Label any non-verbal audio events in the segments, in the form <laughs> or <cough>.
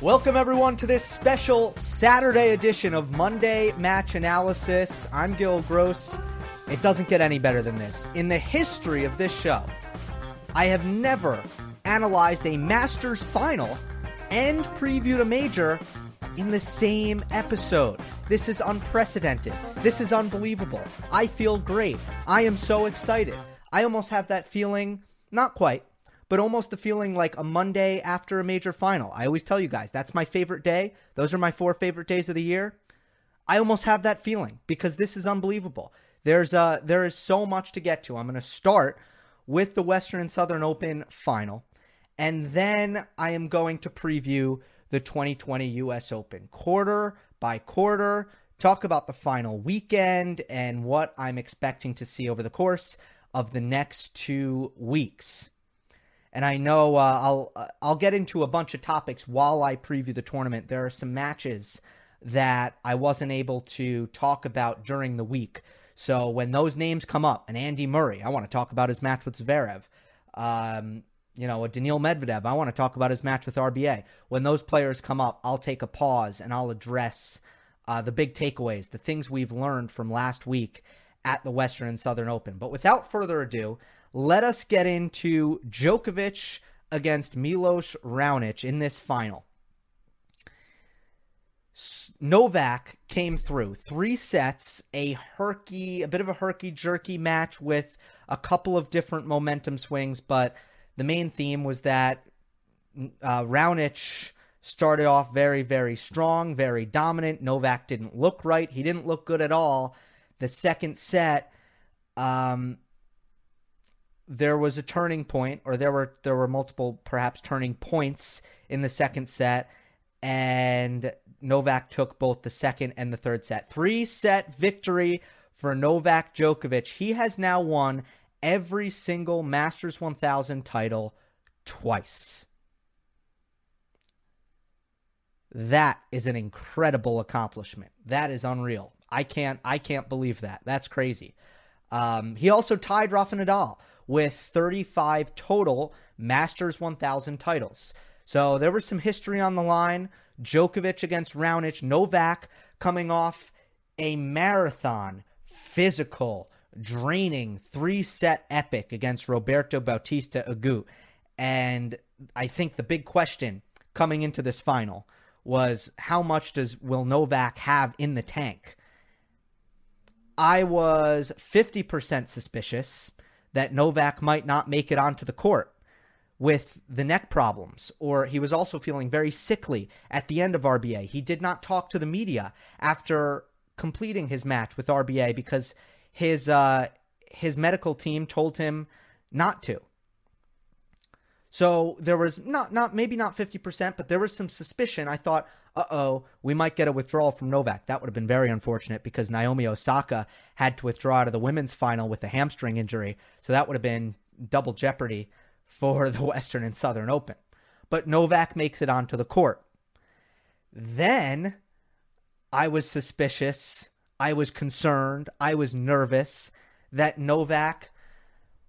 Welcome, everyone, to this special Saturday edition of Monday Match Analysis. I'm Gil Gross. It doesn't get any better than this. In the history of this show, I have never analyzed a Masters final and previewed a major in the same episode. This is unprecedented. This is unbelievable. I feel great. I am so excited. I almost have that feeling, not quite, but almost the feeling like a Monday after a major final. I always tell you guys that's my favorite day. Those are my four favorite days of the year. I almost have that feeling because this is unbelievable. There's uh there is so much to get to. I'm going to start with the Western and Southern Open final and then I am going to preview the 2020 US Open quarter by quarter, talk about the final weekend and what I'm expecting to see over the course of the next 2 weeks and I know uh, I'll uh, I'll get into a bunch of topics while I preview the tournament. There are some matches that I wasn't able to talk about during the week. So when those names come up, and Andy Murray, I want to talk about his match with Zverev. Um, you know, a Daniil Medvedev, I want to talk about his match with RBA. When those players come up, I'll take a pause and I'll address uh, the big takeaways, the things we've learned from last week at the Western and Southern Open. But without further ado, let us get into Djokovic against Milos Raonic in this final. Novak came through three sets, a herky, a bit of a herky jerky match with a couple of different momentum swings, but the main theme was that uh, Raonic started off very, very strong, very dominant. Novak didn't look right; he didn't look good at all. The second set, um, there was a turning point, or there were there were multiple perhaps turning points in the second set, and Novak took both the second and the third set. Three set victory for Novak Djokovic. He has now won every single Masters 1000 title twice. That is an incredible accomplishment. That is unreal. I can't I can't believe that. That's crazy. Um, he also tied Rafa Nadal with 35 total Masters 1000 titles. So there was some history on the line. Djokovic against Raonic, Novak coming off a marathon, physical, draining three set epic against Roberto Bautista Agut. And I think the big question coming into this final was how much does will Novak have in the tank? I was 50% suspicious that Novak might not make it onto the court with the neck problems, or he was also feeling very sickly at the end of RBA. He did not talk to the media after completing his match with RBA because his uh, his medical team told him not to. So there was not not maybe not 50%, but there was some suspicion. I thought, "Uh-oh, we might get a withdrawal from Novak." That would have been very unfortunate because Naomi Osaka had to withdraw out of the women's final with a hamstring injury. So that would have been double jeopardy for the <laughs> Western and Southern Open. But Novak makes it onto the court. Then I was suspicious, I was concerned, I was nervous that Novak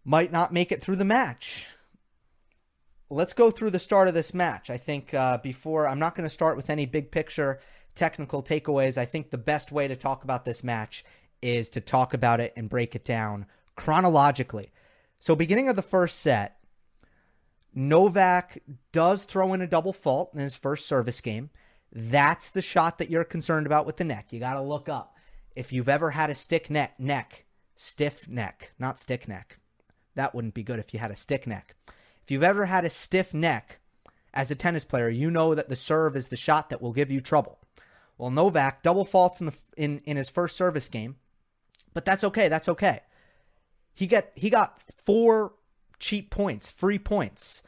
might not make it through the match let's go through the start of this match. I think uh, before I'm not going to start with any big picture technical takeaways. I think the best way to talk about this match is to talk about it and break it down chronologically. So, beginning of the first set, Novak does throw in a double fault in his first service game. That's the shot that you're concerned about with the neck. You got to look up. If you've ever had a stick neck, neck, stiff neck, not stick neck. That wouldn't be good if you had a stick neck. If you've ever had a stiff neck as a tennis player, you know that the serve is the shot that will give you trouble. Well, Novak double faults in the in, in his first service game, but that's okay. That's okay. He get he got four cheap points, free points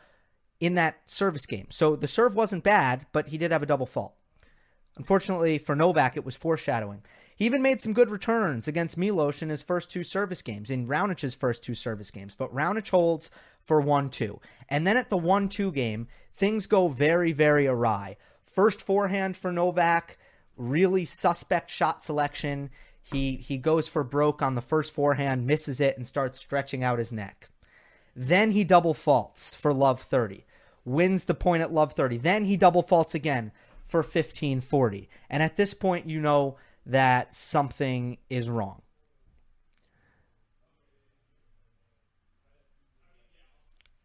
in that service game. So the serve wasn't bad, but he did have a double fault. Unfortunately for Novak, it was foreshadowing. He even made some good returns against Milos in his first two service games, in Raonic's first two service games. But Raonic holds for 1 2. And then at the 1 2 game, things go very, very awry. First forehand for Novak, really suspect shot selection. He, he goes for broke on the first forehand, misses it, and starts stretching out his neck. Then he double faults for love 30. wins the point at love 30. Then he double faults again for 1540. And at this point, you know that something is wrong.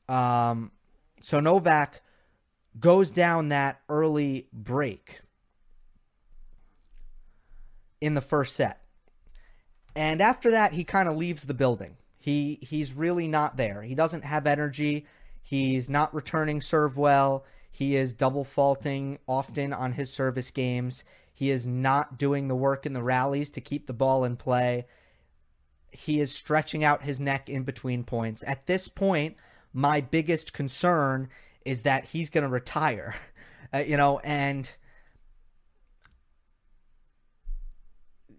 Um, so Novak goes down that early break in the first set. And after that, he kind of leaves the building. He he's really not there. He doesn't have energy. He's not returning serve well. He is double faulting often on his service games. He is not doing the work in the rallies to keep the ball in play. He is stretching out his neck in between points. At this point, my biggest concern is that he's going to retire. <laughs> Uh, you know, and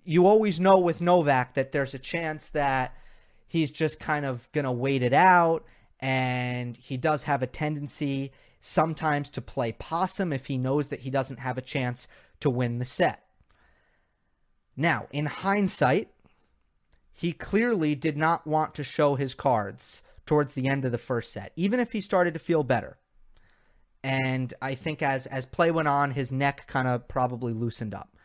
you always know with Novak that there's a chance that he's just kind of going to wait it out. And he does have a tendency sometimes to play possum if he knows that he doesn't have a chance to win the set. Now, in hindsight, he clearly did not want to show his cards towards the end of the first set, even if he started to feel better. And I think as as play went on, his neck kind of probably loosened up.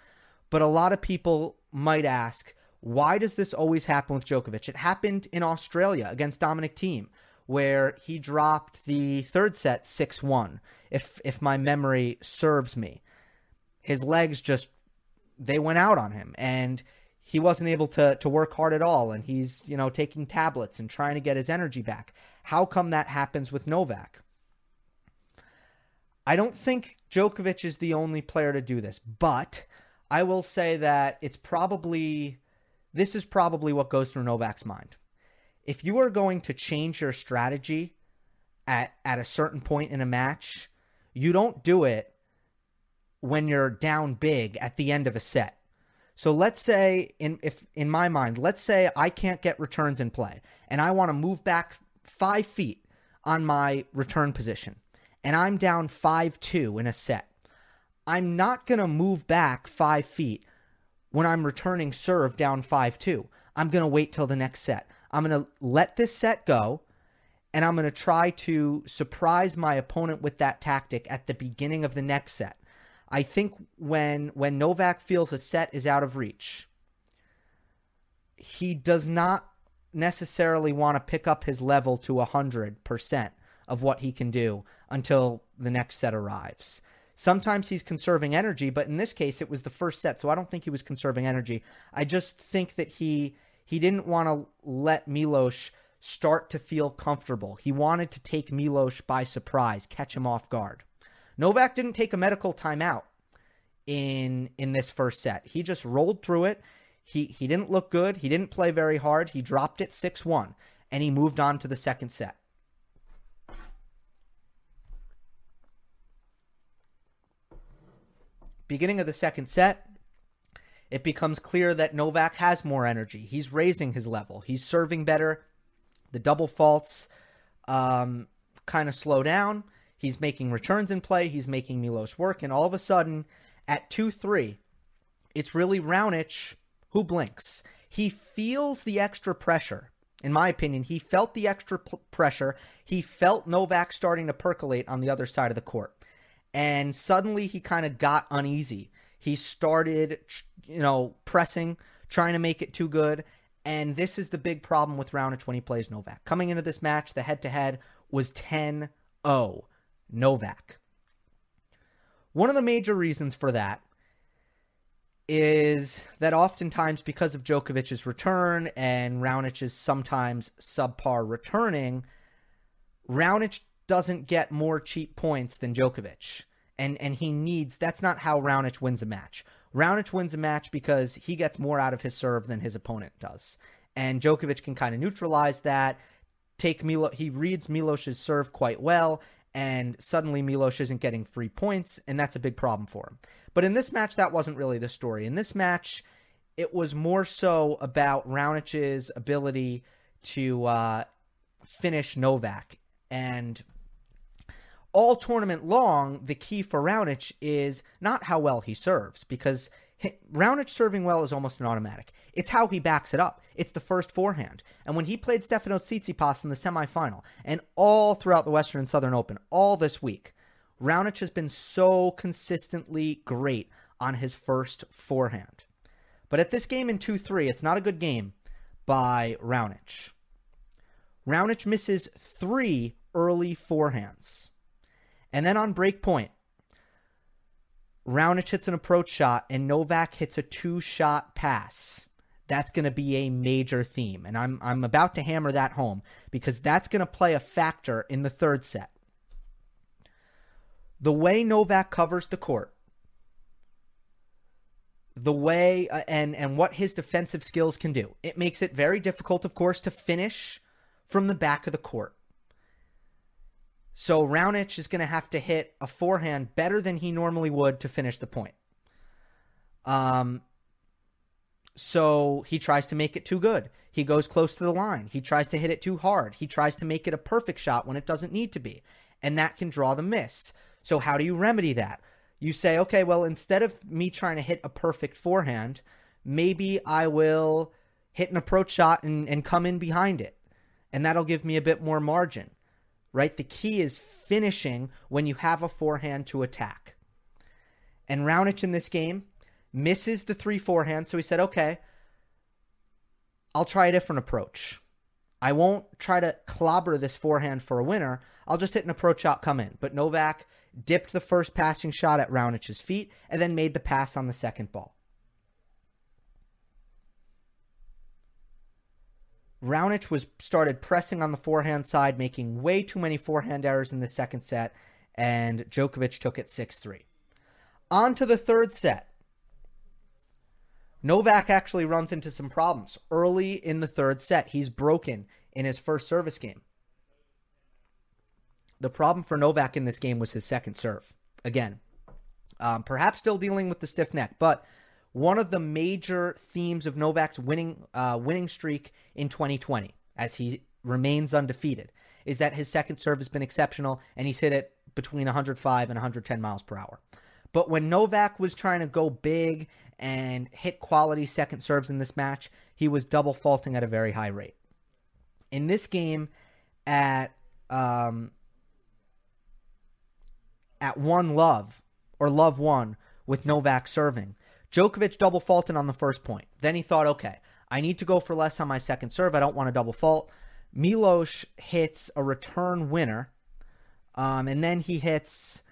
But a lot of people might ask, why does this always happen with Djokovic? It happened in Australia against Dominic Thiem, where he dropped the third set 6 1, if, if my memory serves me. His legs just, they went out on him, and he wasn't able to, to work hard at all. And he's, you know, taking tablets and trying to get his energy back. How come that happens with Novak? I don't think Djokovic is the only player to do this, but I will say that it's probably this is probably what goes through Novak's mind. If you are going to change your strategy at at a certain point in a match, you don't do it when you're down big at the end of a set. So let's say in if in my mind, let's say I can't get returns in play and I want to move back 5 feet on my return position and I'm down 5-2 in a set. I'm not going to move back five feet when I'm returning serve down 5 2. I'm going to wait till the next set. I'm going to let this set go, and I'm going to try to surprise my opponent with that tactic at the beginning of the next set. I think when when Novak feels a set is out of reach, he does not necessarily want to pick up his level to 100% of what he can do until the next set arrives. Sometimes he's conserving energy, but in this case, it was the first set, so I don't think he was conserving energy. I just think that he he didn't want to let Milos start to feel comfortable. He wanted to take Milos by surprise, catch him off guard. Novak didn't take a medical timeout in in this first set. He just rolled through it. He he didn't look good. He didn't play very hard. He dropped it 6-1 and he moved on to the second set. Beginning of the second set, it becomes clear that Novak has more energy. He's raising his level. He's serving better. The double faults um, kind of slow down. He's making returns in play. He's making Milos work. And all of a sudden, at 2 3, it's really Raonic who blinks. He feels the extra pressure. In my opinion, he felt the extra p- pressure. He felt Novak starting to percolate on the other side of the court and suddenly he kind of got uneasy. He started, you know, pressing, trying to make it too good. And this is the big problem with Raonic when he plays Novak. Coming into this match, the head to head was 10 0 Novak. One of the major reasons for that is that oftentimes, because of Djokovic's return and Raonic's sometimes subpar returning, Raonic doesn't get more cheap points than Djokovic. And and he needs that's not how Raonic wins a match. Raonic wins a match because he gets more out of his serve than his opponent does. And Djokovic can kind of neutralize that. Take Milo he reads Milos's serve quite well and suddenly Milos isn't getting free points and that's a big problem for him. But in this match that wasn't really the story. In this match it was more so about Raonic's ability to uh, finish Novak and all tournament long, the key for Raonic is not how well he serves, because Raonic serving well is almost an automatic. It's how he backs it up. It's the first forehand. And when he played Stefanos Tsitsipas in the semifinal, and all throughout the Western and Southern Open, all this week, Raonic has been so consistently great on his first forehand. But at this game in 2 3, it's not a good game by Raonic. Raonic misses three early forehands. And then on break point, Raonic hits an approach shot and Novak hits a two shot pass. That's going to be a major theme. And I'm, I'm about to hammer that home because that's going to play a factor in the third set. The way Novak covers the court, the way uh, and and what his defensive skills can do. It makes it very difficult of course to finish from the back of the court. So Raonic is going to have to hit a forehand better than he normally would to finish the point. Um, so he tries to make it too good. He goes close to the line. He tries to hit it too hard. He tries to make it a perfect shot when it doesn't need to be. And that can draw the miss. So, how do you remedy that? You say, okay, well, instead of me trying to hit a perfect forehand, maybe I will hit an approach shot and, and come in behind it. And that'll give me a bit more margin right? The key is finishing when you have a forehand to attack. And Raonic in this game misses the three forehand, so he said, okay, I'll try a different approach. I won't try to clobber this forehand for a winner. I'll just hit an approach shot, come in. But Novak dipped the first passing shot at Raonic's feet and then made the pass on the second ball. Raonic was started pressing on the forehand side, making way too many forehand errors in the second set, and Djokovic took it 6 3. On to the third set. Novak actually runs into some problems early in the third set. He's broken in his first service game. The problem for Novak in this game was his second serve. Again, um, perhaps still dealing with the stiff neck, but one of the major themes of Novak's winning uh, winning streak in 2020, as he remains undefeated, is that his second serve has been exceptional, and he's hit it between 105 and 110 miles per hour. But when Novak was trying to go big and hit quality second serves in this match, he was double faulting at a very high rate. In this game, at um, at one love or love one with Novak serving, Djokovic double faulted on the first point. Then he thought, okay, I need to go for less on my second serve. I don't want to double fault. Milos hits a return winner, um, and then he hits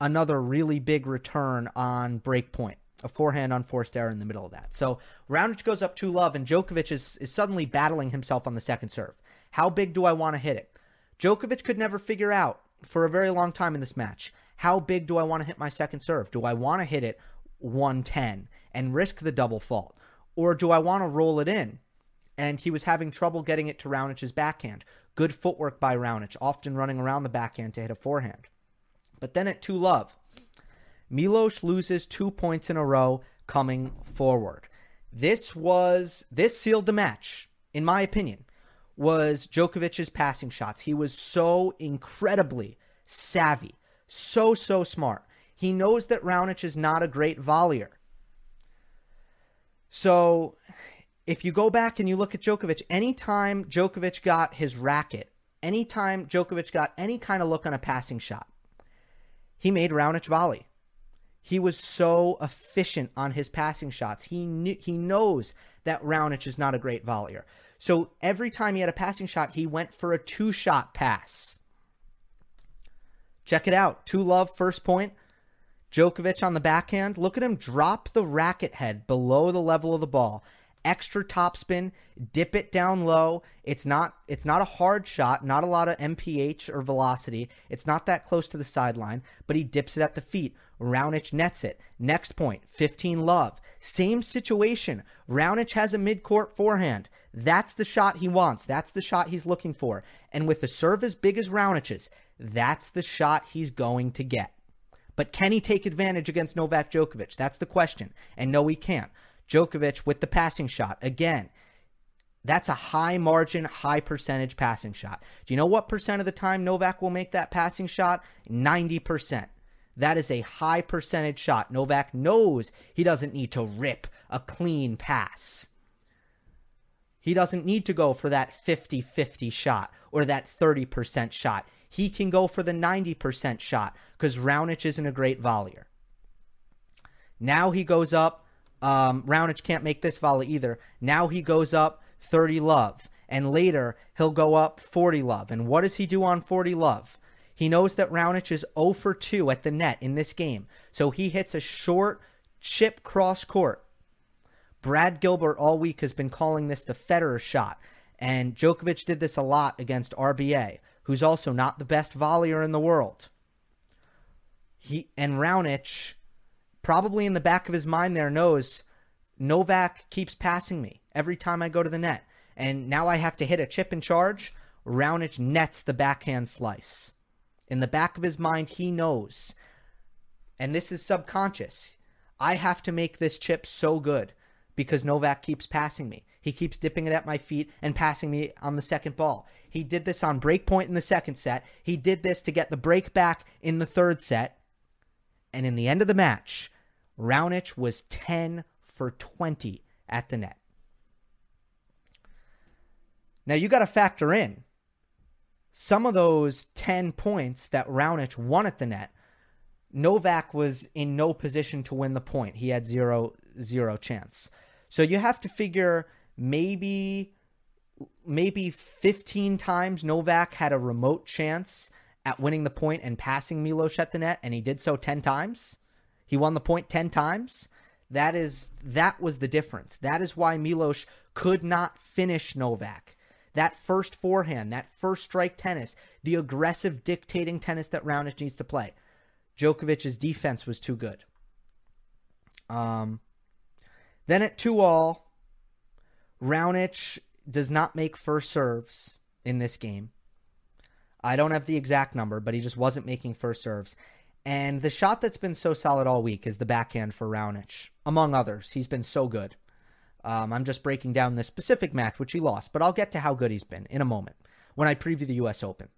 another really big return on break point, a forehand unforced error in the middle of that. So Raonic goes up two love, and Djokovic is, is suddenly battling himself on the second serve. How big do I want to hit it? Djokovic could never figure out for a very long time in this match. How big do I want to hit my second serve? Do I want to hit it 110 and risk the double fault? Or do I want to roll it in? And he was having trouble getting it to Raonic's backhand. Good footwork by Raonic, often running around the backhand to hit a forehand. But then at 2 love, Milos loses two points in a row coming forward. This was this sealed the match, in my opinion, was Djokovic's passing shots. He was so incredibly savvy, so so smart. He knows that Raonic is not a great volleyer. So if you go back and you look at Djokovic, anytime Djokovic got his racket, anytime Djokovic got any kind of look on a passing shot, he made Raonic volley. He was so efficient on his passing shots. He knew, he knows that Raonic is not a great volleyer. So every time he had a passing shot, he went for a two shot pass. Check it out. Two love first point. Djokovic on the backhand, look at him drop the racket head below the level of the ball. Extra topspin, dip it down low. It's not it's not a hard shot, not a lot of MPH or velocity. It's not that close to the sideline, but he dips it at the feet. Raonic nets it. Next point, 15 love. Same situation. Raonic has a mid-court forehand. That's the shot he wants. That's the shot he's looking for. And with a serve as big as Raonic's, that's the shot he's going to get. But can he take advantage against Novak Djokovic? That's the question. And no, he can't. Djokovic with the passing shot. Again, that's a high margin, high percentage passing shot. Do you know what percent of the time Novak will make that passing shot? 90%. That is a high percentage shot. Novak knows he doesn't need to rip a clean pass. He doesn't need to go for that 50 50 shot or that 30% shot. He can go for the 90% shot because Raonic isn't a great volleyer. Now he goes up. Um, Raonic can't make this volley either. Now he goes up 30 love. And later he'll go up 40 love. And what does he do on 40 love? He knows that Raonic is 0 for 2 at the net in this game. So he hits a short chip cross court. Brad Gilbert all week has been calling this the Federer shot. And Djokovic did this a lot against RBA, who's also not the best volleyer in the world. He and Raonic, probably in the back of his mind there, knows Novak keeps passing me every time I go to the net. And now I have to hit a chip and charge. Raonic nets the backhand slice. In the back of his mind, he knows, and this is subconscious, I have to make this chip so good because Novak keeps passing me. He keeps dipping it at my feet and passing me on the second ball. He did this on break point in the second set. He did this to get the break back in the third set. And in the end of the match, Raonic was 10 for 20 at the net. Now you got to factor in some of those 10 points that Raonic won at the net, Novak was in no position to win the point. He had zero zero chance. So you have to figure maybe maybe 15 times Novak had a remote chance at winning the point and passing Milos at the net and he did so 10 times. He won the point 10 times. That is that was the difference. That is why Milos could not finish Novak that first forehand, that first strike tennis, the aggressive dictating tennis that Raonic needs to play. Djokovic's defense was too good. Um, then at two all, Raonic does not make first serves in this game. I don't have the exact number, but he just wasn't making first serves. And the shot that's been so solid all week is the backhand for Raonic, among others. He's been so good. Um, I'm just breaking down this specific match, which he lost, but I'll get to how good he's been in a moment when I preview the U.S. Open.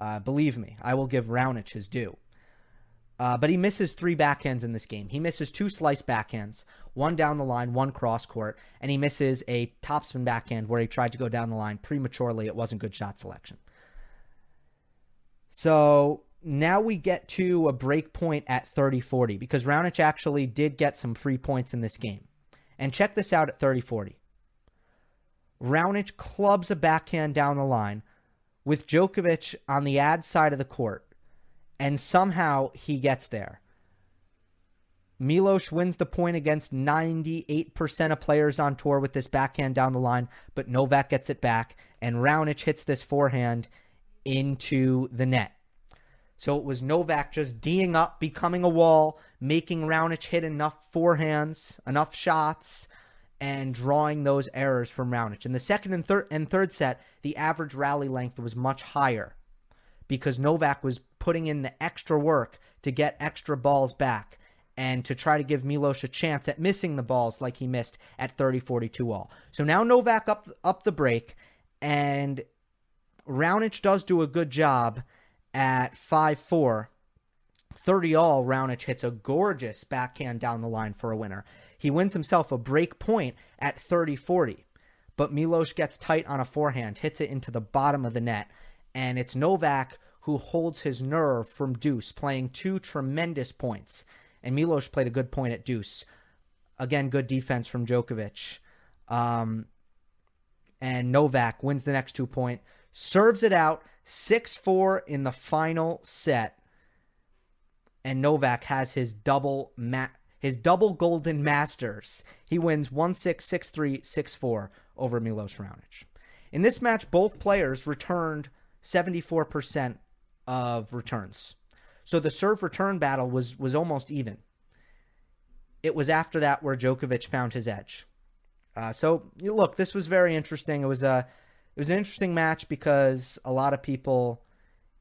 Uh, believe me, I will give Raonic his due. Uh, but he misses three backhands in this game. He misses two slice backhands, one down the line, one cross court, and he misses a topspin backhand where he tried to go down the line prematurely. It wasn't good shot selection. So now we get to a break point at 30 40 because Raonic actually did get some free points in this game. And check this out at 30 40. Raonic clubs a backhand down the line with Djokovic on the ad side of the court, and somehow he gets there. Milos wins the point against 98% of players on tour with this backhand down the line, but Novak gets it back, and Raonic hits this forehand into the net. So it was Novak just D'ing up, becoming a wall, making Raonic hit enough forehands, enough shots, and drawing those errors from Raonic. In the second and and third set, the average rally length was much higher because Novak was putting in the extra work to get extra balls back and to try to give Milos a chance at missing the balls like he missed at 30-42 all. So now Novak up up the break and Raonic does do a good job at 5 4. 30 all, Raonic hits a gorgeous backhand down the line for a winner. He wins himself a break point at 30 40. But Milos gets tight on a forehand, hits it into the bottom of the net. And it's Novak who holds his nerve from deuce, playing two tremendous points. And Milos played a good point at deuce. Again, good defense from Djokovic. Um, and Novak wins the next two point, serves it out, 6 4 in the final set. And Novak has his double ma- his double golden masters. He wins 1 6, 6 3, 6 4 over Milos Raonic. In this match, both players returned 74% of returns. So the serve return battle was was almost even. It was after that where Djokovic found his edge. Uh, so look, this was very interesting. It was a it was an interesting match because a lot of people,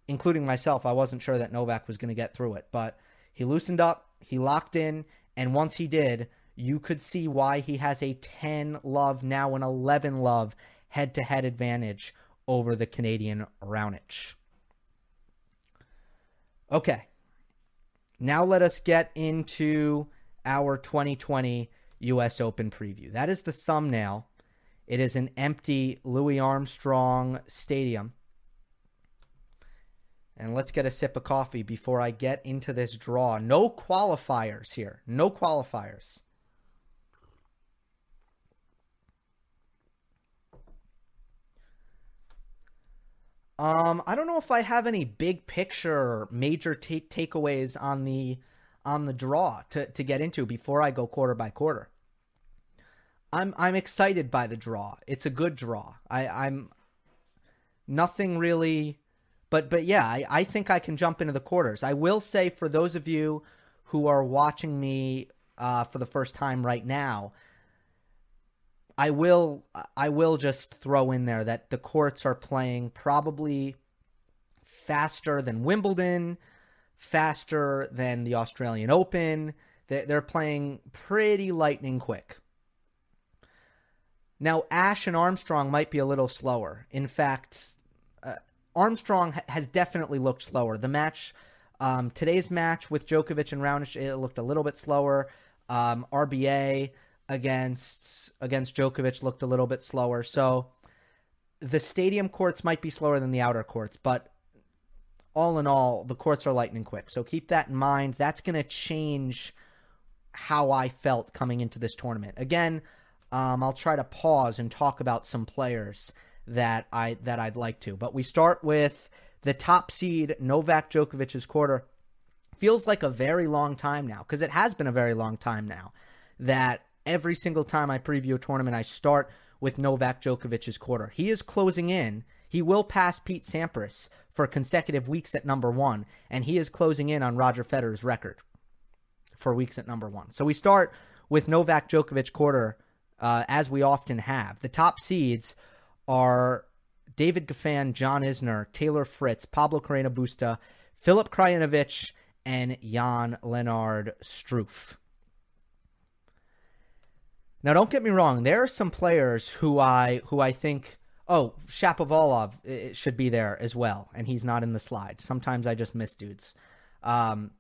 including myself, I wasn't sure that Novak was going to get through it. But he loosened up, he locked in, and once he did, you could see why he has a 10 love, now an 11 love head to head advantage over the Canadian Raonic. Okay. Now let us get into our 2020 US Open preview. That is the thumbnail. It is an empty Louis Armstrong Stadium. And let's get a sip of coffee before I get into this draw. No qualifiers here. No qualifiers. Um, I don't know if I have any big picture major takeaways on the on the draw to, to get into before I go quarter by quarter. I'm I'm excited by the draw. It's a good draw. I, I'm nothing really but but yeah, I, I think I can jump into the quarters. I will say for those of you who are watching me uh, for the first time right now, I will I will just throw in there that the courts are playing probably faster than Wimbledon, faster than the Australian Open. They're playing pretty lightning quick. Now, Ash and Armstrong might be a little slower. In fact, uh, Armstrong has definitely looked slower. The match, um, today's match with Djokovic and Raonic, it looked a little bit slower. Um, RBA against against Djokovic looked a little bit slower. So the stadium courts might be slower than the outer courts, but all in all, the courts are lightning quick. So keep that in mind. That's going to change how I felt coming into this tournament. Again, um, I'll try to pause and talk about some players that I that I'd like to. But we start with the top seed Novak Djokovic's quarter. Feels like a very long time now because it has been a very long time now that every single time I preview a tournament, I start with Novak Djokovic's quarter. He is closing in. He will pass Pete Sampras for consecutive weeks at number one, and he is closing in on Roger Federer's record for weeks at number one. So we start with Novak Djokovic quarter, uh, as we often have. The top seeds are David Goffin, John Isner, Taylor Fritz, Pablo Carreno Busta, Filip Krajinovic, and Jan Lennard Struff. Now, don't get me wrong. There are some players who I who I think, oh, Shapovalov should be there as well, and he's not in the slide. Sometimes I just miss dudes. Um,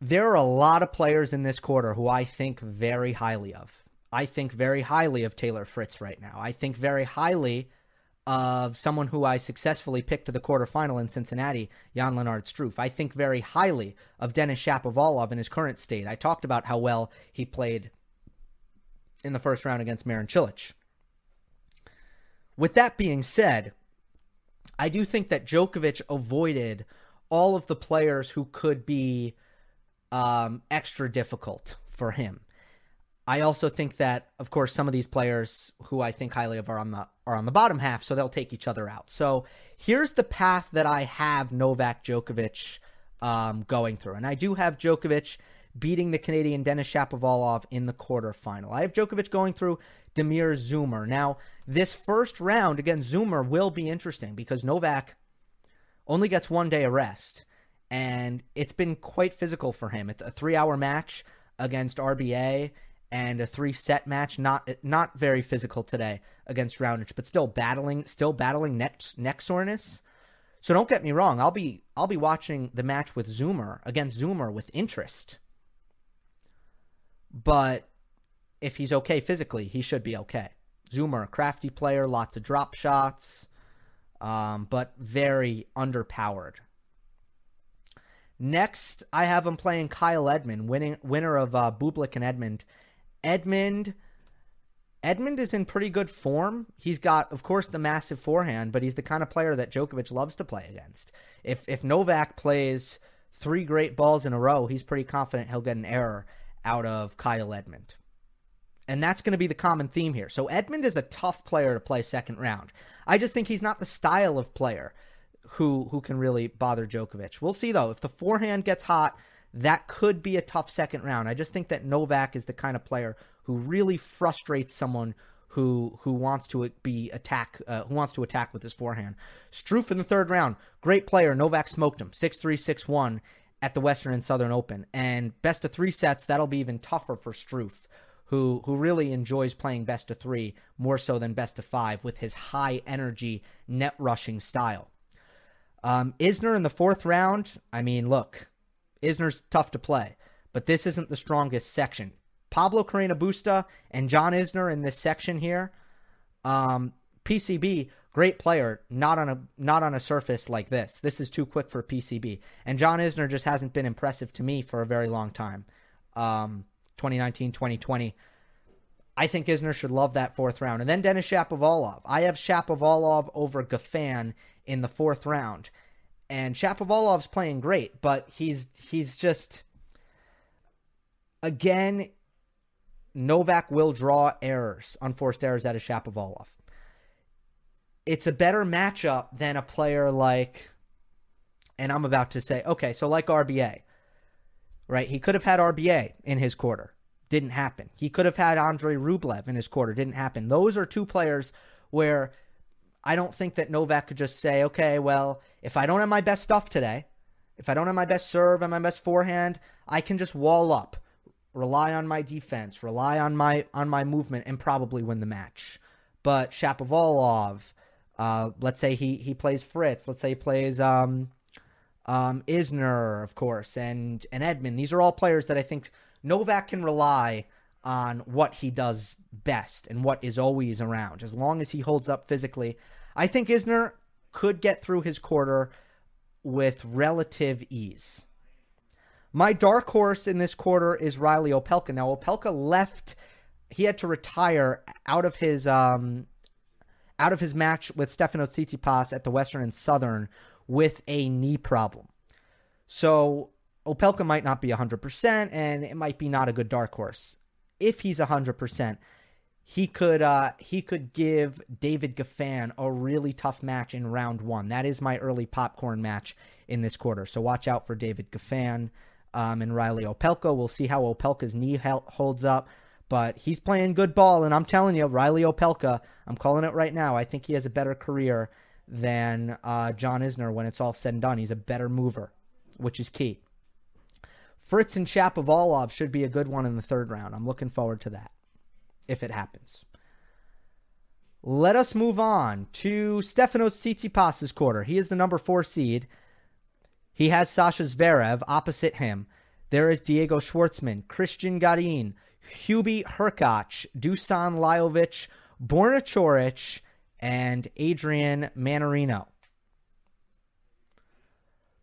there are a lot of players in this quarter who I think very highly of. I think very highly of Taylor Fritz right now. I think very highly of someone who I successfully picked to the quarterfinal in Cincinnati, Jan Lennard Struff. I think very highly of Denis Shapovalov in his current state. I talked about how well he played in the first round against Marin Cilic. With that being said, I do think that Djokovic avoided all of the players who could be um, extra difficult for him. I also think that, of course, some of these players who I think highly of are on the are on the bottom half, so they'll take each other out. So here's the path that I have Novak Djokovic um, going through, and I do have Djokovic beating the Canadian Denis Shapovalov in the quarterfinal. I have Djokovic going through Demir Dzumhur. Now, this first round against Dzumhur will be interesting because Novak only gets one day of rest, and it's been quite physical for him. It's a three-hour match against RBA and a three set match. Not not very physical today against Raonic, but still battling still battling neck neck soreness. So don't get me wrong. I'll be I'll be watching the match with Dzumhur against Dzumhur with interest. But if he's okay physically, he should be okay. Dzumhur, a crafty player, lots of drop shots, um, but very underpowered. Next, I have him playing Kyle Edmund, winning winner of uh, Bublik and Edmund Edmund Edmund is in pretty good form. He's got, of course, the massive forehand, but he's the kind of player that Djokovic loves to play against. If if Novak plays three great balls in a row, he's pretty confident he'll get an error out of Kyle Edmund. And that's going to be the common theme here. So Edmund is a tough player to play second round. I just think he's not the style of player who who can really bother Djokovic. We'll see though. If the forehand gets hot, that could be a tough second round. I just think that Novak is the kind of player who really frustrates someone who who wants to be attack uh, who wants to attack with his forehand. Struff in the third round, great player. Novak smoked him 6-3, 6-1 at the Western and Southern Open. And best of 3 sets, that'll be even tougher for Struff. Who, who really enjoys playing best of three more so than best of five with his high energy net rushing style. Um, Isner in the fourth round. I mean, look, Isner's tough to play, but this isn't the strongest section. Pablo Carreño Busta and John Isner in this section here. Um, PCB, great player, not on a not on a surface like this. This is too quick for PCB. And John Isner just hasn't been impressive to me for a very long time. Um, 2019, 2020. I think Isner should love that fourth round. And then Denis Shapovalov. I have Shapovalov over Goffin in the fourth round. And Shapovalov's playing great, but he's he's just again Novak will draw errors, unforced errors out of Shapovalov. It's a better matchup than a player like and I'm about to say, okay, so like RBA. Right? He could have had RBA in his quarter. Didn't happen. He could have had Andre Rublev in his quarter. Didn't happen. Those are two players where I don't think that Novak could just say, okay, well, if I don't have my best stuff today, if I don't have my best serve and my best forehand, I can just wall up, rely on my defense, rely on my on my movement, and probably win the match. But Shapovalov, uh, let's say he he plays Fritz, let's say he plays um, um, Isner, of course, and and Edmund. These are all players that I think Novak can rely on what he does best and what is always around. As long as he holds up physically, I think Isner could get through his quarter with relative ease. My dark horse in this quarter is Riley Opelka. Now Opelka left; he had to retire out of his um, out of his match with Stefano Tsitsipas at the Western and Southern with a knee problem. So Opelka might not be 100%, and it might be not a good dark horse if he's 100%, he could uh, he could give David Goffin a really tough match in round one. That is my early popcorn match in this quarter. So watch out for David Goffin um, and Riley Opelka. We'll see how Opelka's knee holds up, but he's playing good ball. And I'm telling you, Riley Opelka, I'm calling it right now. I think he has a better career than uh, John Isner when it's all said and done. He's a better mover, which is key. Fritz and Shapovalov should be a good one in the third round. I'm looking forward to that if it happens. Let us move on to Stefanos Tsitsipas's quarter. He is the number four seed. He has Sasha Zverev opposite him. There is Diego Schwartzman, Christian Garin, Hubie Hurkacz, Dusan Lajovic, Borna Coric, and Adrian Mannarino.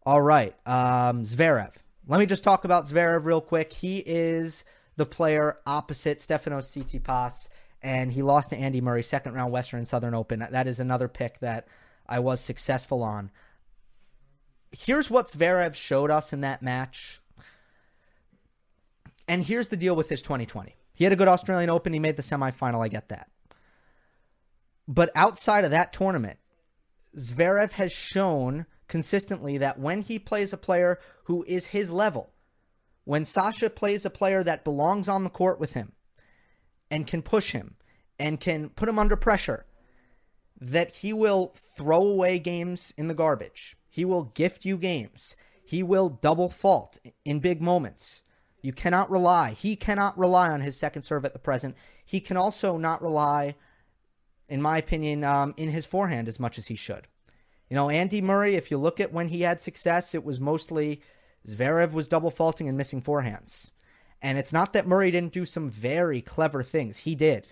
All right, um, Zverev. Let me just talk about Zverev real quick. He is the player opposite Stefanos Tsitsipas, and he lost to Andy Murray, second round Western and Southern Open. That is another pick that I was successful on. Here's what Zverev showed us in that match. And here's the deal with his 2020. He had a good Australian Open. He made the semifinal. I get that. But outside of that tournament, Zverev has shown consistently that when he plays a player who is his level, when Sasha plays a player that belongs on the court with him and can push him and can put him under pressure, that he will throw away games in the garbage. He will gift you games. He will double fault in big moments. You cannot rely. He cannot rely on his second serve at the present. He can also not rely, in my opinion, um, in his forehand as much as he should. You know, Andy Murray, if you look at when he had success, it was mostly Zverev was double faulting and missing forehands. And it's not that Murray didn't do some very clever things. He did.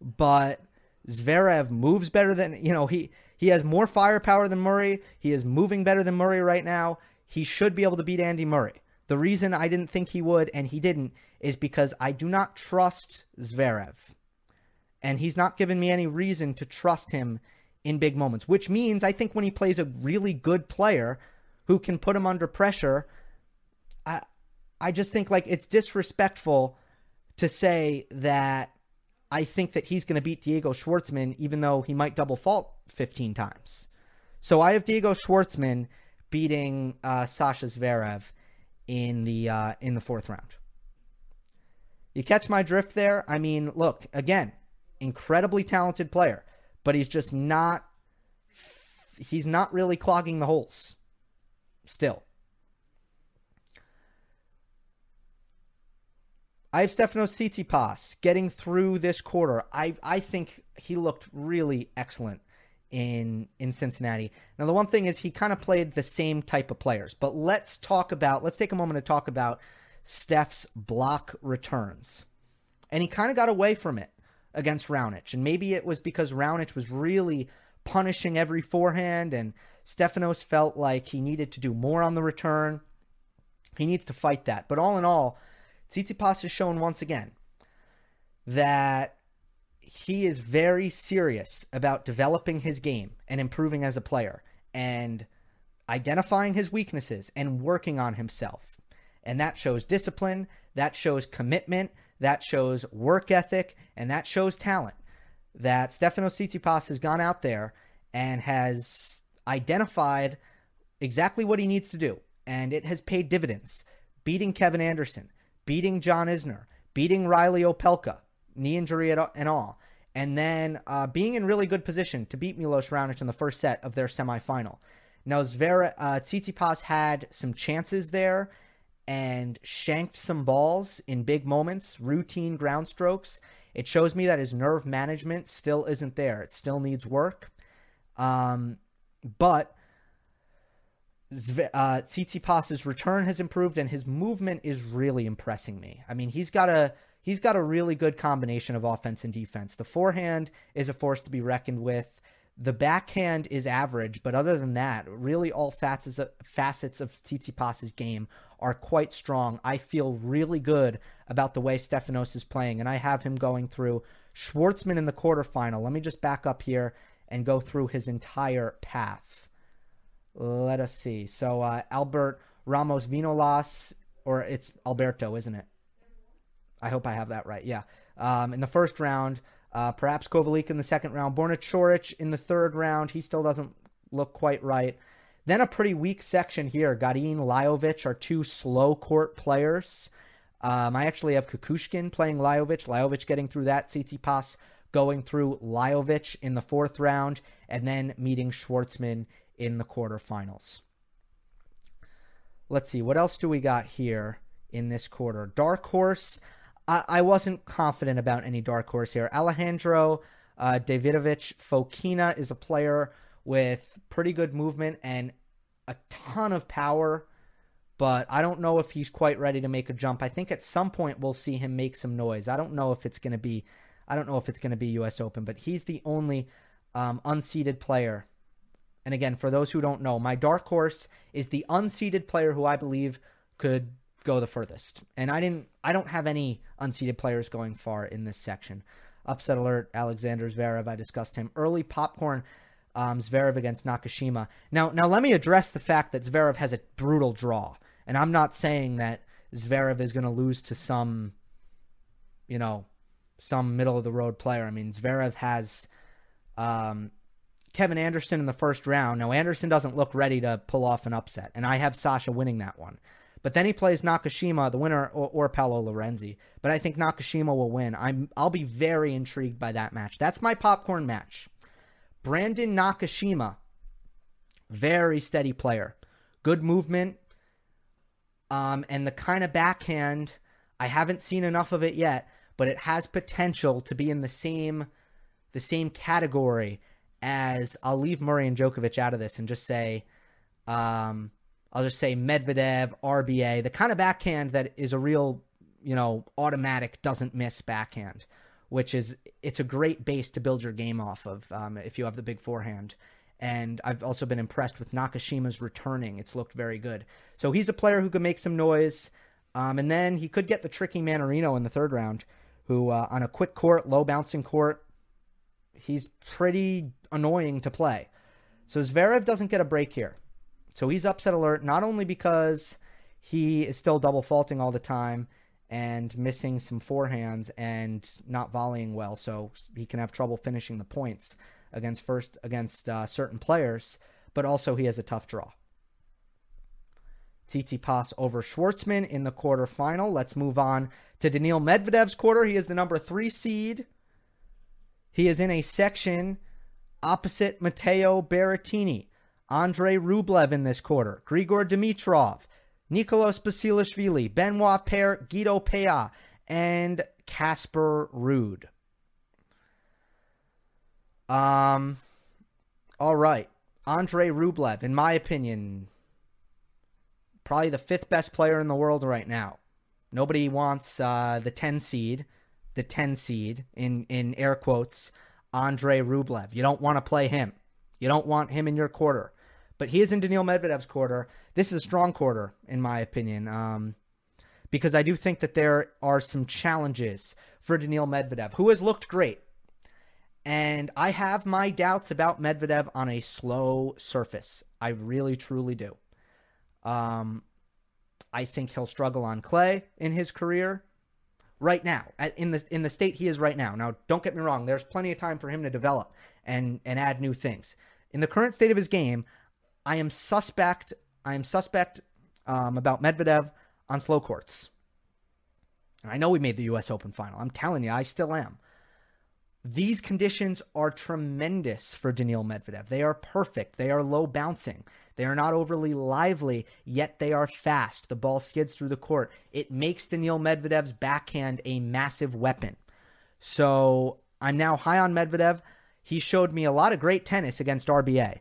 But Zverev moves better than, you know, he he has more firepower than Murray. He is moving better than Murray right now. He should be able to beat Andy Murray. The reason I didn't think he would and he didn't is because I do not trust Zverev. And he's not given me any reason to trust him in big moments, which means I think when he plays a really good player who can put him under pressure, I I just think like it's disrespectful to say that I think that he's going to beat Diego Schwartzman even though he might double fault 15 times. So I have Diego Schwartzman beating uh, Sasha Zverev in the uh, in the fourth round. You catch my drift there? I mean, look, again, incredibly talented player but he's just not he's not really clogging the holes still. I have Stefanos Tsitsipas getting through this quarter. I I think he looked really excellent in in Cincinnati. Now the one thing is he kind of played the same type of players. But let's talk about let's take a moment to talk about Steph's block returns. And he kind of got away from it against Raonic. And maybe it was because Raonic was really punishing every forehand and Stefanos felt like he needed to do more on the return. He needs to fight that. But all in all, Tsitsipas has shown once again that he is very serious about developing his game and improving as a player and identifying his weaknesses and working on himself. And that shows discipline, that shows commitment, that shows work ethic, and that shows talent. That Stefanos Tsitsipas has gone out there and has identified exactly what he needs to do, and it has paid dividends. Beating Kevin Anderson, beating John Isner, beating Reilly Opelka, knee injury and all, and then uh, being in really good position to beat Milos Raonic in the first set of their semifinal. Now, Zvera, uh, Tsitsipas had some chances there and shanked some balls in big moments, routine ground strokes. It shows me that his nerve management still isn't there. It still needs work. Um, but uh, Tsitsipas's return has improved and his movement is really impressing me. I mean, he's got a he's got a really good combination of offense and defense. The forehand is a force to be reckoned with. The backhand is average, but other than that, really all facets of, facets of Tsitsipas's game are quite strong. I feel really good about the way Stefanos is playing, and I have him going through Schwartzman in the quarterfinal. Let me just back up here and go through his entire path. Let us see. So uh, Albert Ramos Vinolas, or it's Alberto, isn't it? I hope I have that right. Yeah. Um, in the first round, uh, perhaps Kovalik in the second round, Borna Coric in the third round. He still doesn't look quite right. Then a pretty weak section here. Garin, Lajovic are two slow court players. Um, I actually have Kukushkin playing Lajovic. Lajovic getting through that. Tsitsipas going through Lajovic in the fourth round, and then meeting Schwartzman in the quarterfinals. Let's see, what else do we got here in this quarter? Dark horse. I, I wasn't confident about any dark horse here. Alejandro uh, Davidovich Fokina is a player with pretty good movement and a ton of power, but I don't know if he's quite ready to make a jump. I think at some point we'll see him make some noise. I don't know if it's going to be, I don't know if it's going to be U.S. Open, but he's the only um, unseeded player. And again, for those who don't know, my dark horse is the unseeded player who I believe could go the furthest. And I didn't I don't have any unseeded players going far in this section. Upset alert, Alexander Zverev. I discussed him. Early popcorn, um, Zverev against Nakashima. Now, now let me address the fact that Zverev has a brutal draw, and I'm not saying that Zverev is going to lose to some, you know, some middle of the road player. I mean, Zverev has um, Kevin Anderson in the first round. Now, Anderson doesn't look ready to pull off an upset, and I have Sasha winning that one. But then he plays Nakashima, the winner, or, or Paolo Lorenzi. But I think Nakashima will win. I'm I'll be very intrigued by that match. That's my popcorn match. Brandon Nakashima, very steady player, good movement, um, and the kind of backhand. I haven't seen enough of it yet, but it has potential to be in the same the same category as I'll leave Murray and Djokovic out of this and just say um, I'll just say Medvedev, RBA, the kind of backhand that is a real, you know, automatic doesn't miss backhand, which is it's a great base to build your game off of um, if you have the big forehand. And I've also been impressed with Nakashima's returning; it's looked very good. So he's a player who could make some noise, um, and then he could get the tricky Mannarino in the third round, who uh, on a quick court, low bouncing court, he's pretty annoying to play. So Zverev doesn't get a break here. So he's upset alert not only because he is still double faulting all the time and missing some forehands and not volleying well, so he can have trouble finishing the points against first against uh, certain players, but also he has a tough draw. Tsitsipas over Schwartzman in the quarterfinal. Let's move on to Daniil Medvedev's quarter. He is the number three seed. He is in a section opposite Matteo Berrettini. Andrei Rublev in this quarter, Grigor Dimitrov, Nicolas Basilashvili, Benoit Paire, Guido Pella, and Casper Ruud. Um, All right. Andre Rublev, in my opinion, probably the fifth best player in the world right now. Nobody wants uh, the 10 seed, the 10 seed in, in air quotes, Andre Rublev. You don't want to play him. You don't want him in your quarter. But he is in Daniil Medvedev's quarter. This is a strong quarter, in my opinion, um, because I do think that there are some challenges for Daniil Medvedev, who has looked great. And I have my doubts about Medvedev on a slow surface. I really, truly do. Um, I think he'll struggle on clay in his career right now in the in the state he is right now. Now, don't get me wrong. There's plenty of time for him to develop and and add new things. In the current state of his game, I am suspect. I am suspect um, about Medvedev on slow courts. And I know we made the U.S. Open final. I'm telling you, I still am. These conditions are tremendous for Daniil Medvedev. They are perfect. They are low bouncing. They are not overly lively, yet they are fast. The ball skids through the court. It makes Daniil Medvedev's backhand a massive weapon. So I'm now high on Medvedev. He showed me a lot of great tennis against RBA.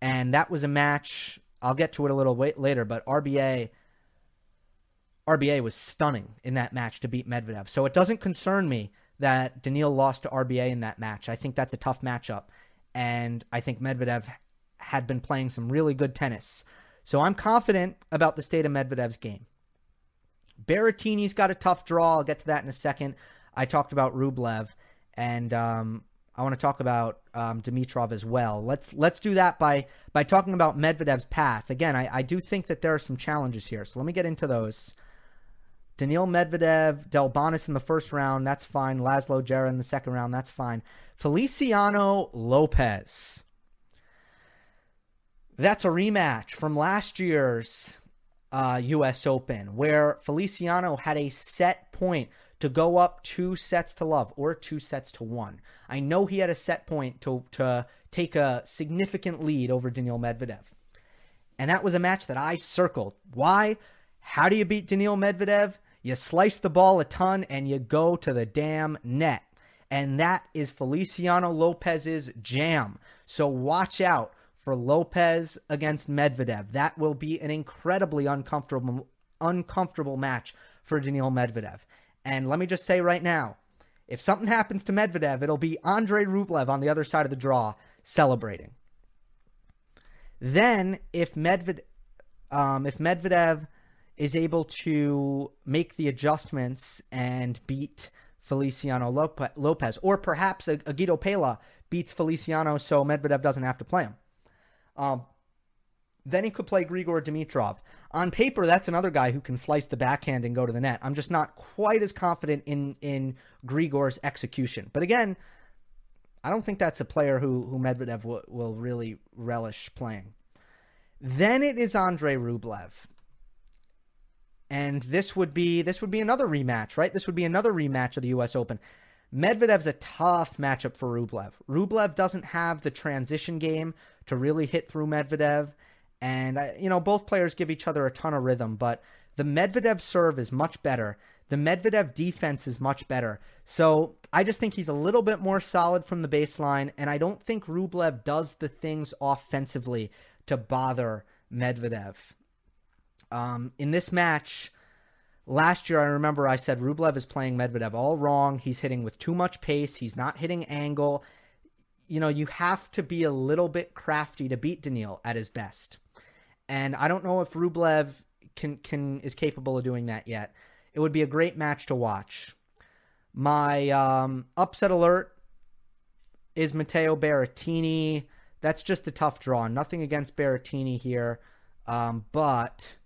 And that was a match. I'll get to it a little later, but RBA RBA was stunning in that match to beat Medvedev. So it doesn't concern me that Daniil lost to RBA in that match. I think that's a tough matchup. And I think Medvedev had been playing some really good tennis. So I'm confident about the state of Medvedev's game. Berrettini's got a tough draw. I'll get to that in a second. I talked about Rublev, and um, I want to talk about um, Dimitrov as well. Let's let's do that by by talking about Medvedev's path. Again, I, I do think that there are some challenges here. So let me get into those. Daniil Medvedev, Delbonis in the first round, that's fine. Laslo Djere in the second round, that's fine. Feliciano Lopez. That's a rematch from last year's uh, U.S. Open, where Feliciano had a set point to go up two sets to love or two sets to one. I know he had a set point to to take a significant lead over Daniil Medvedev, and that was a match that I circled. Why? How do you beat Daniil Medvedev? You slice the ball a ton and you go to the damn net. And that is Feliciano Lopez's jam. So watch out for Lopez against Medvedev. That will be an incredibly uncomfortable uncomfortable match for Daniil Medvedev. And let me just say right now, if something happens to Medvedev, it'll be Andrei Rublev on the other side of the draw celebrating. Then, if Medvedev, um, if Medvedev is able to make the adjustments and beat Feliciano Lopez, or perhaps a, a Guido Pella beats Feliciano so Medvedev doesn't have to play him. Um, then he could play Grigor Dimitrov. On paper, that's another guy who can slice the backhand and go to the net. I'm just not quite as confident in in Grigor's execution. But again, I don't think that's a player who who Medvedev will, will really relish playing. Then it is Andre Rublev and this would be this would be another rematch, right? This would be another rematch of the U.S. Open. Medvedev's a tough matchup for Rublev. Rublev doesn't have the transition game to really hit through Medvedev, and you know both players give each other a ton of rhythm, but the Medvedev serve is much better. The Medvedev defense is much better. So I just think he's a little bit more solid from the baseline, and I don't think Rublev does the things offensively to bother Medvedev. Um, in this match, last year, I remember I said Rublev is playing Medvedev all wrong. He's hitting with too much pace. He's not hitting angle. You know, you have to be a little bit crafty to beat Daniil at his best. And I don't know if Rublev can can is capable of doing that yet. It would be a great match to watch. My um, upset alert is Matteo Berrettini. That's just a tough draw. Nothing against Berrettini here, um, but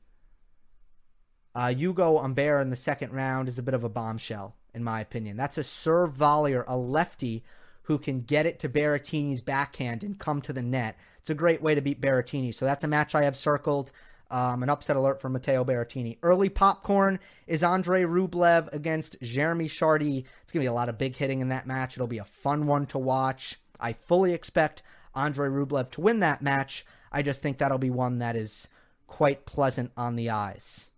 uh, Ugo Humbert in the second round is a bit of a bombshell, in my opinion. That's a serve volleyer, a lefty who can get it to Berrettini's backhand and come to the net. It's a great way to beat Berrettini. So that's a match I have circled. Um, an upset alert for Matteo Berrettini. Early popcorn is Andre Rublev against Jeremy Chardy. It's going to be a lot of big hitting in that match. It'll be a fun one to watch. I fully expect Andre Rublev to win that match. I just think that'll be one that is quite pleasant on the eyes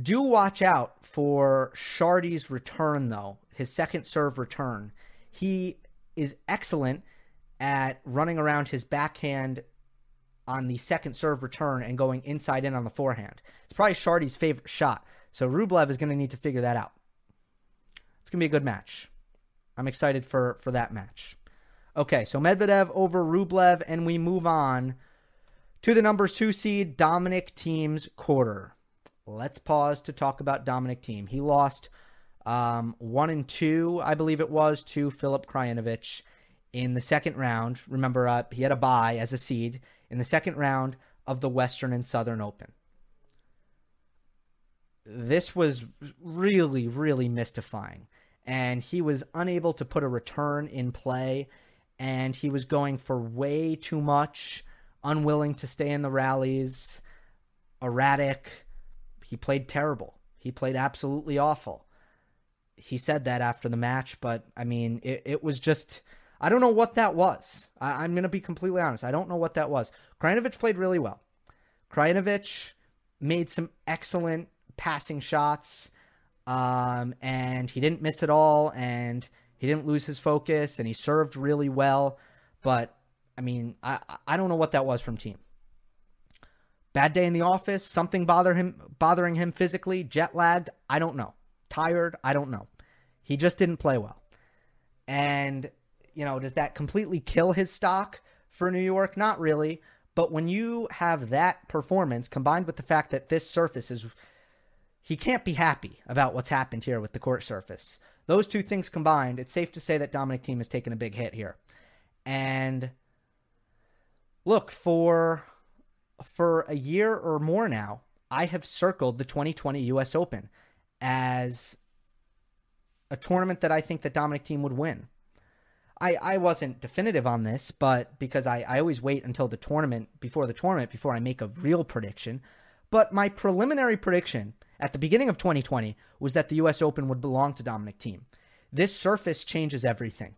do watch out for Chardy's return, though, his second serve return. He is excellent at running around his backhand on the second serve return and going inside in on the forehand. It's probably Chardy's favorite shot. So Rublev is going to need to figure that out. It's going to be a good match. I'm excited for for that match. Okay, so Medvedev over Rublev, and we move on to the number two seed Dominic Thiem's quarter. Let's pause to talk about Dominic Thiem. He lost um, one and two, I believe it was, to Filip Krajinovic in the second round. Remember, uh, he had a bye as a seed in the second round of the Western and Southern Open. This was really, really mystifying. And he was unable to put a return in play. And he was going for way too much, unwilling to stay in the rallies, erratic. He played terrible. He played absolutely awful. He said that after the match, but I mean, it, it was just I don't know what that was. I, am going to be completely honest. I don't know what that was. Krajinovic played really well. Krajinovic made some excellent passing shots, um, and he didn't miss at all, and he didn't lose his focus, and he served really well. But I mean, I I don't know what that was from Thiem. Bad day in the office, something bother him bothering him physically, jet lagged, I don't know. Tired, I don't know. He just didn't play well. And you know, does that completely kill his stock for New York? Not really. But when you have that performance combined with the fact that this surface is, he can't be happy about what's happened here with the court surface. Those two things combined, it's safe to say that Dominic Thiem has taken a big hit here. And look, for for a year or more now, I have circled the 2020 US Open as a tournament that I think the Dominic Thiem would win. I, I wasn't definitive on this, but because I, I always wait until the tournament, before the tournament, before I make a real prediction. But my preliminary prediction at the beginning of 2020 was that the US Open would belong to Dominic Thiem. This surface changes everything.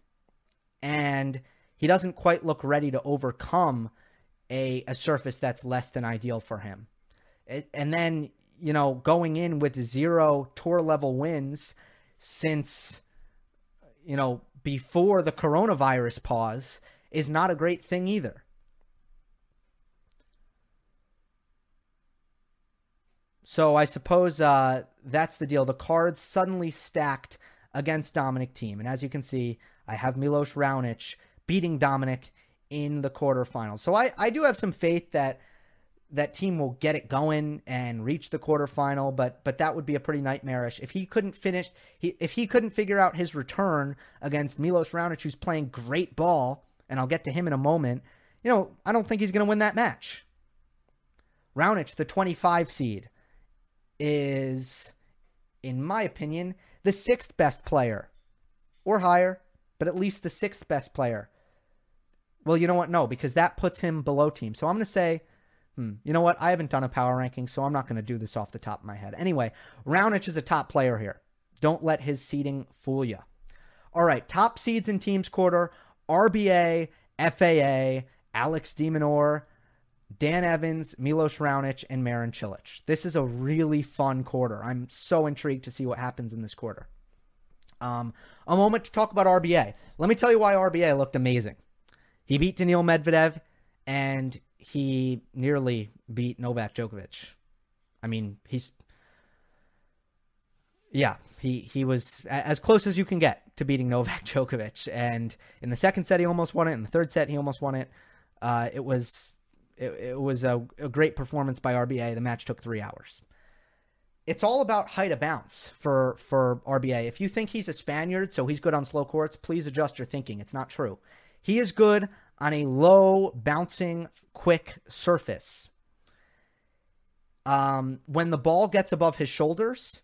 And he doesn't quite look ready to overcome a, a surface that's less than ideal for him. It, and then, you know, going in with zero tour level wins since, you know, before the coronavirus pause is not a great thing either. So I suppose uh, that's the deal. The cards suddenly stacked against Dominic Thiem. And as you can see, I have Milos Raonic beating Dominic in the quarterfinals. So I, I do have some faith that that Thiem will get it going and reach the quarterfinal, but but that would be a pretty nightmarish if he couldn't finish. He, if he couldn't figure out his return against Milos Raonic, who's playing great ball, and I'll get to him in a moment. You know, I don't think he's going to win that match. Raonic, the 25 seed, is, in my opinion, the sixth best player, or higher, but at least the sixth best player. Well, you know what? No, because that puts him below Thiem. So I'm going to say Hmm. You know what? I haven't done a power ranking, so I'm not going to do this off the top of my head. Anyway, Raonic is a top player here. Don't let his seeding fool you. All right, top seeds in Thiem's quarter RBA, FAA, Alex de Minaur, Dan Evans, Milos Raonic, and Marin Cilic. This is a really fun quarter. I'm so intrigued to see what happens in this quarter. Um, a moment to talk about RBA. Let me tell you why RBA looked amazing. He beat Daniil Medvedev, and he nearly beat Novak Djokovic. I mean, he's yeah, he he was as close as you can get to beating <laughs> Novak Djokovic. And in the second set, he almost won it. In the third set, he almost won it. Uh, it was it, it was a, a great performance by RBA. The match took three hours. It's all about height of bounce for for RBA. If you think he's a Spaniard, so he's good on slow courts, please adjust your thinking. It's not true. He is good on a low bouncing quick surface. Um, when the ball gets above his shoulders,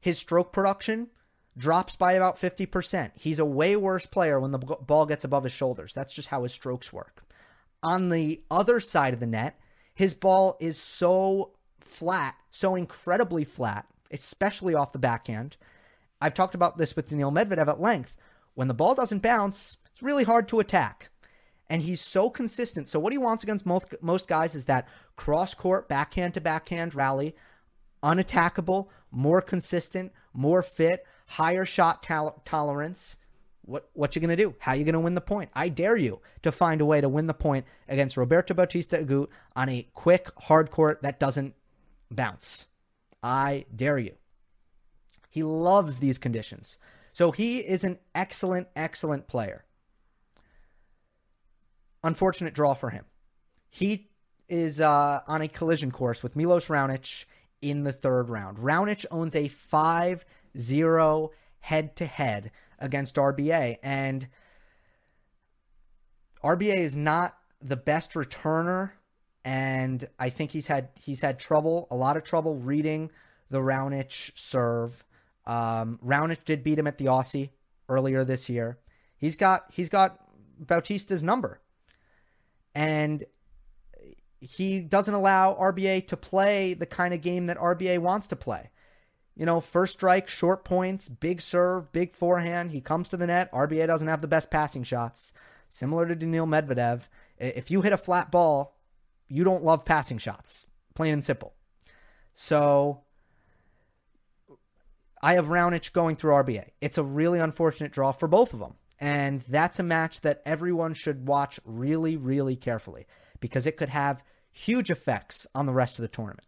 his stroke production drops by about 50%. He's a way worse player when the ball gets above his shoulders. That's just how his strokes work. On the other side of the net, his ball is so flat, so incredibly flat, especially off the backhand. I've talked about this with Daniil Medvedev at length. When the ball doesn't bounce, really hard to attack and he's so consistent. So what he wants against most most guys is that cross court backhand to backhand rally, unattackable, more consistent, more fit, higher shot tolerance, What what you gonna do? How you gonna win the point? I dare you to find a way to win the point against Roberto Bautista Agut on a quick hard court that doesn't bounce. I dare you. He loves these conditions. So he is an excellent, excellent player. Unfortunate draw for him. He is uh, on a collision course with Milos Raonic in the third round. Raonic owns a 5 0 head to head against RBA. And RBA is not the best returner. And I think he's had he's had trouble, a lot of trouble reading the Raonic serve. Um, Raonic did beat him at the Aussie earlier this year. He's got he's got Bautista's number, and he doesn't allow RBA to play the kind of game that RBA wants to play. You know, first strike, short points, big serve, big forehand. He comes to the net. RBA doesn't have the best passing shots. Similar to Daniil Medvedev, if you hit a flat ball, you don't love passing shots. Plain and simple. So I have Raonic going through RBA. It's a really unfortunate draw for both of them. And that's a match that everyone should watch really, really carefully because it could have huge effects on the rest of the tournament.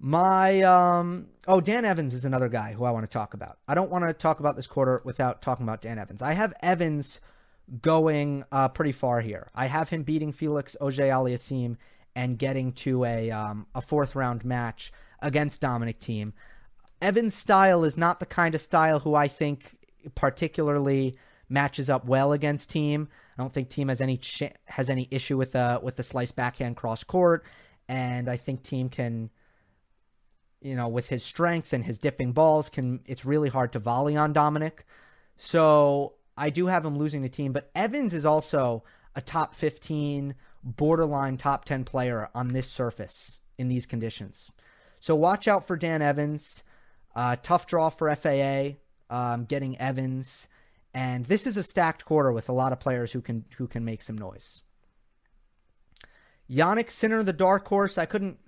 My um oh Dan Evans is another guy who I want to talk about. I don't want to talk about this quarter without talking about Dan Evans. I have Evans going uh, pretty far here. I have him beating Felix Auger-Aliassime and getting to a um, a fourth round match against Dominic Thiem. Evans' style is not the kind of style who I think particularly matches up well against Thiem. I don't think Thiem has any ch- has any issue with uh with the slice backhand cross court, and I think Thiem can you know, with his strength and his dipping balls, can it's really hard to volley on Dominic. So I do have him losing the Thiem, but Evans is also a top 15, borderline top 10 player on this surface in these conditions. So watch out for Dan Evans. Uh, tough draw for FAA, um, getting Evans, and this is a stacked quarter with a lot of players who can who can make some noise. Jannik Sinner, the dark horse. I couldn't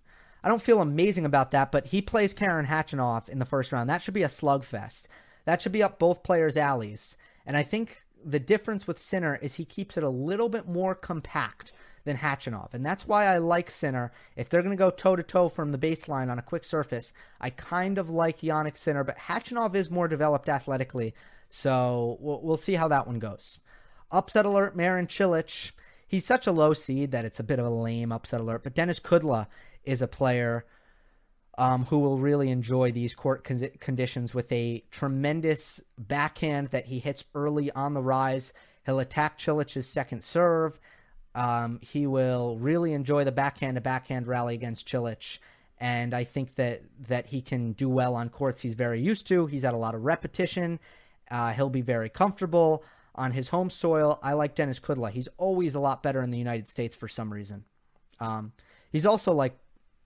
I don't feel amazing about that, but he plays Karen Khachanov in the first round. That should be a slugfest. That should be up both players' alleys. And I think the difference with Sinner is he keeps it a little bit more compact than Khachanov. And that's why I like Sinner. If they're going to go toe to toe from the baseline on a quick surface, I kind of like Jannik Sinner, but Khachanov is more developed athletically. So we'll, we'll see how that one goes. Upset alert, Marin Cilic. He's such a low seed that it's a bit of a lame upset alert. But Denis Kudla is a player um, who will really enjoy these court con- conditions with a tremendous backhand that he hits early on the rise. He'll attack Cilic's second serve. Um, he will really enjoy the backhand to backhand rally against Cilic. And I think that, that he can do well on courts he's very used to. He's had a lot of repetition. Uh, he'll be very comfortable on his home soil. I like Denis Kudla. He's always a lot better in the United States for some reason. Um, he's also like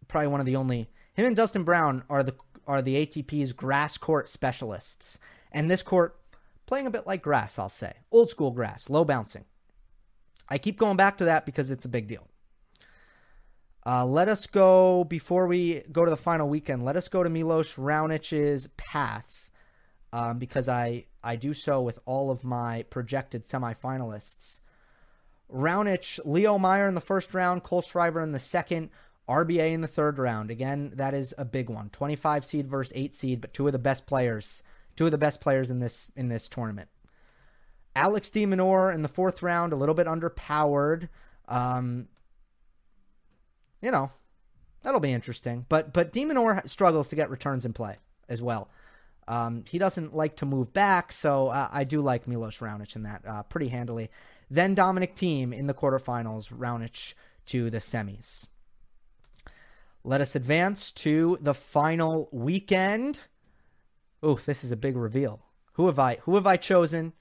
probably one of the only him and Dustin Brown are the are the ATP's grass court specialists. And this court playing a bit like grass, I'll say. Old school grass, low bouncing. I keep going back to that because it's a big deal. Uh, let us go before we go to the final weekend. Let us go to Milos Raonic's path um, because I I do so with all of my projected semifinalists. Raonic, Leo Mayer in the first round, Cole Kohlschreiber in the second. RBA in the third round. Again, that is a big one. 25 seed versus 8 seed, but two of the best players, two of the best players in this in this tournament. Alex de Minaur in the fourth round, a little bit underpowered. Um, you know, that'll be interesting. But but de Minaur struggles to get returns in play as well. Um, he doesn't like to move back, so uh, I do like Milos Raonic in that uh, pretty handily. Then Dominic Thiem in the quarterfinals, Raonic to the semis. Let us advance to the final weekend. Oh, this is a big reveal. Who have I who have I chosen?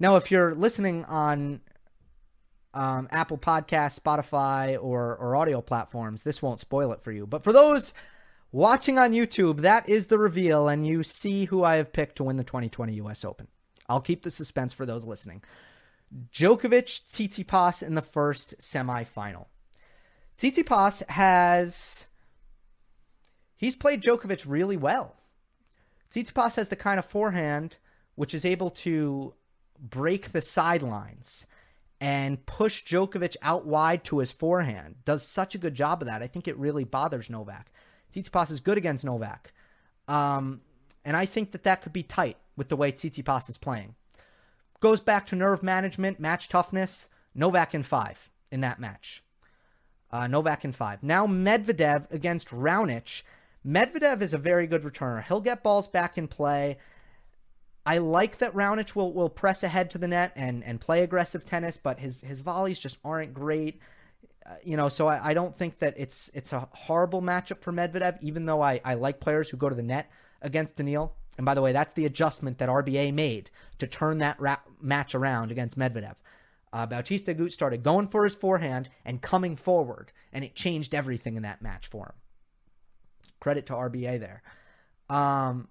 Now, if you're listening on um, Apple Podcast, Spotify, or or audio platforms, this won't spoil it for you. But for those watching on YouTube, that is the reveal, and you see who I have picked to win the 2020 U.S. Open. I'll keep the suspense for those listening. Djokovic, Tsitsipas in the first semifinal. Tsitsipas has he's played Djokovic really well. Tsitsipas has the kind of forehand which is able to break the sidelines and push Djokovic out wide to his forehand. Does such a good job of that. I think it really bothers Novak. Tsitsipas is good against Novak. Um, and I think that that could be tight with the way Tsitsipas is playing. Goes back to nerve management, match toughness. Novak in five in that match. Uh, Novak in five. Now Medvedev against Raonic. Medvedev is a very good returner. He'll get balls back in play. I like that Raonic will, will press ahead to the net and, and play aggressive tennis, but his, his volleys just aren't great. Uh, you know, so I, I don't think that it's it's a horrible matchup for Medvedev, even though I, I like players who go to the net against Daniil. And by the way, that's the adjustment that RBA made to turn that match around against Medvedev. Uh, Bautista Agut started going for his forehand and coming forward, and it changed everything in that match for him. Credit to RBA there. Um,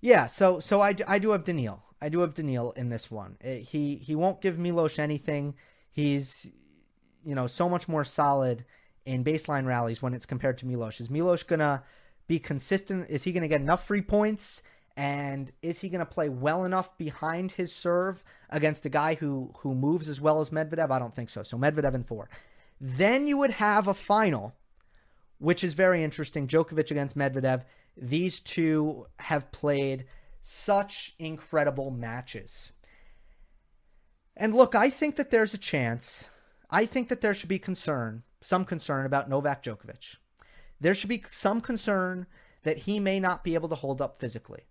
yeah, so so I, I do have Daniil. I do have Daniil in this one. It, eh, he he won't give Milos anything. He's you know so much more solid in baseline rallies when it's compared to Milos. Is Milos gonna be consistent? Is he gonna get enough free points? And is he gonna play well enough behind his serve against a guy who who moves as well as Medvedev? I don't think so. So Medvedev in four. Then you would have a final, which is very interesting. Djokovic against Medvedev these two have played such incredible matches. And look, I think that there's a chance. I think that there should be concern, some concern about Novak Djokovic. There should be some concern that he may not be able to hold up physically.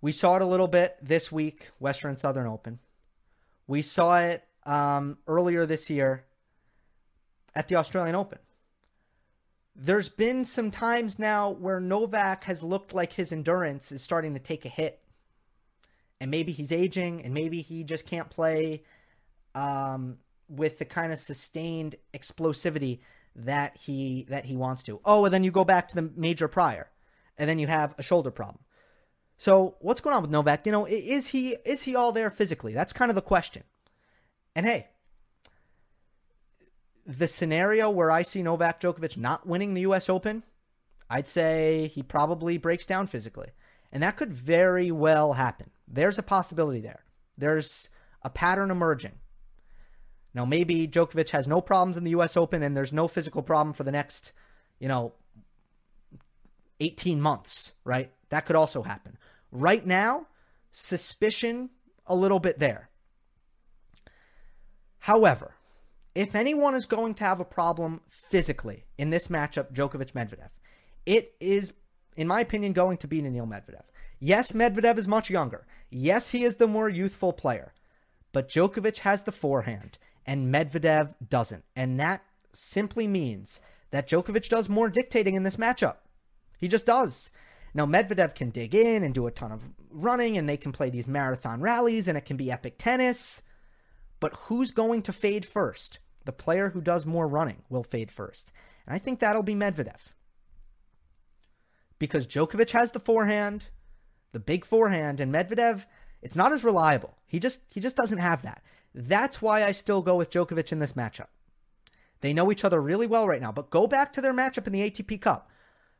We saw it a little bit this week, Western and Southern Open. We saw it um, earlier this year at the Australian Open there's been some times now where Novak has looked like his endurance is starting to take a hit. And maybe he's aging and maybe he just can't play um, with the kind of sustained explosivity that he that he wants to. Oh, and then you go back to the major prior and then you have a shoulder problem. So, what's going on with Novak? You know, is he is he all there physically? That's kind of the question. And hey, the scenario where I see Novak Djokovic not winning the U.S. Open, I'd say he probably breaks down physically. And that could very well happen. There's a possibility there. There's a pattern emerging. Now, maybe Djokovic has no problems in the U.S. Open and there's no physical problem for the next, you know, 18 months, right? That could also happen. Right now, suspicion a little bit there. However, if anyone is going to have a problem physically in this matchup, Djokovic Medvedev, it is, in my opinion, going to be Daniil Medvedev. Yes, Medvedev is much younger. Yes, he is the more youthful player. But Djokovic has the forehand, and Medvedev doesn't. And that simply means that Djokovic does more dictating in this matchup. He just does. Now, Medvedev can dig in and do a ton of running, and they can play these marathon rallies, and it can be epic tennis. But who's going to fade first? The player who does more running will fade first. And I think that'll be Medvedev. Because Djokovic has the forehand, the big forehand, and Medvedev, it's not as reliable. He just he just doesn't have that. That's why I still go with Djokovic in this matchup. They know each other really well right now, but go back to their matchup in the ATP Cup.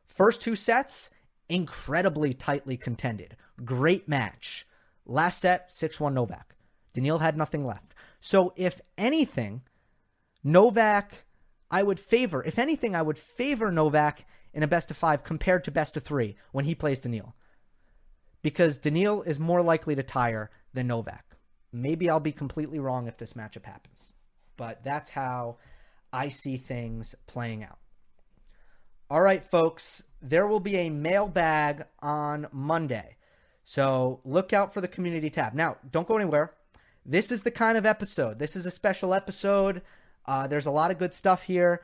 First two sets, incredibly tightly contended. Great match. Last set, 6 1 Novak. Daniil had nothing left. So, if anything, Novak, I would favor, if anything, I would favor Novak in a best of five compared to best of three when he plays Daniil. Because Daniil is more likely to tire than Novak. Maybe I'll be completely wrong if this matchup happens. But that's how I see things playing out. All right, folks, there will be a mailbag on Monday. So look out for the community tab. Now, don't go anywhere. This is the kind of episode. This is a special episode. Uh, there's a lot of good stuff here.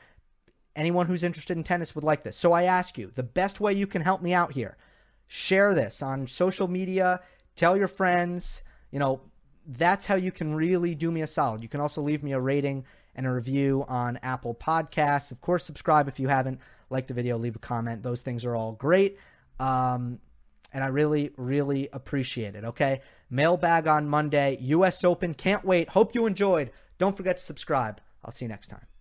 Anyone who's interested in tennis would like this. So I ask you, the best way you can help me out here, share this on social media, tell your friends. You know, that's how you can really do me a solid. You can also leave me a rating and a review on Apple Podcasts. Of course, subscribe if you haven't. Like the video, leave a comment. Those things are all great. Um, and I really, really appreciate it. Okay. Mailbag on Monday, US Open. Can't wait. Hope you enjoyed. Don't forget to subscribe. I'll see you next time.